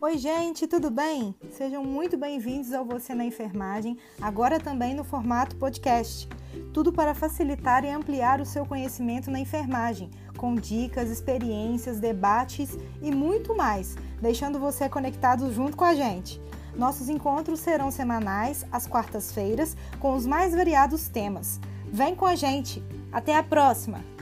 Oi, gente, tudo bem? Sejam muito bem-vindos ao Você na Enfermagem, agora também no formato podcast. Tudo para facilitar e ampliar o seu conhecimento na enfermagem, com dicas, experiências, debates e muito mais, deixando você conectado junto com a gente. Nossos encontros serão semanais, às quartas-feiras, com os mais variados temas. Vem com a gente! Até a próxima!